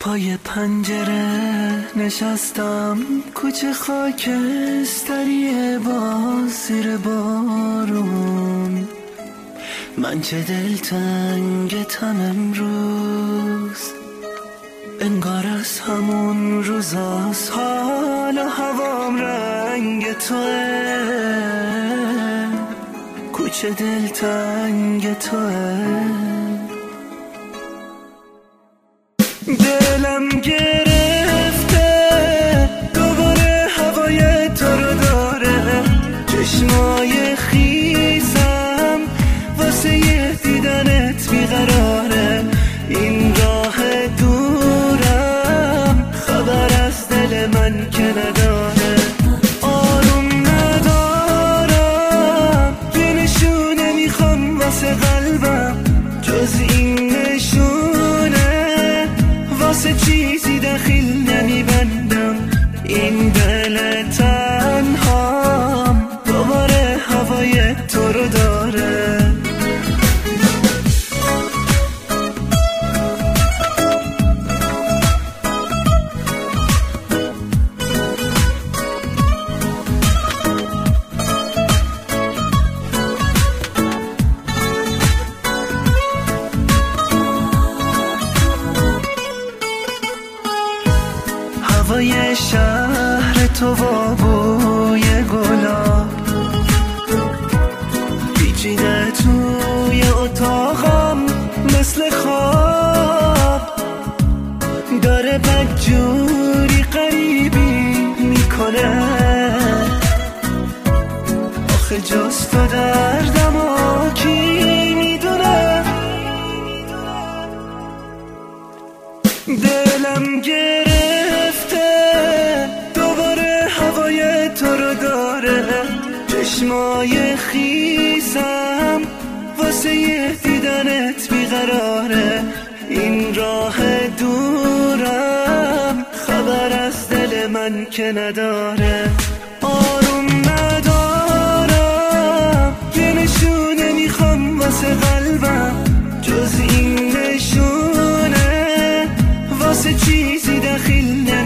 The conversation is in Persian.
پای پنجره نشستم کوچه خاکستری باز زیر بارون. من چه دلتنگتم امروز. انگار از همون روزاست حال و هوام رنگ توه. کوچه دلتنگ توه. دلم گرفته. دوباره هوای تو رو داره. چشمای خیزم واسه یه دیدنت بیقراره. این راه دورم خبر از دل من که نداره. آروم ندارم. یه نشونه می‌خوام واسه قلبم. جز این شهر تو و بوی گلاب پیچیده توی اتاقم مثل خواب. داره بدجوری خیسم واسه یه دیدنت بیقراره. این راه دورم خبر از دل من که نداره. آروم ندارم یه نشونه می‌خوام واسه قلبم. جز این نشونه واسه چیزی دخیل نمیبندم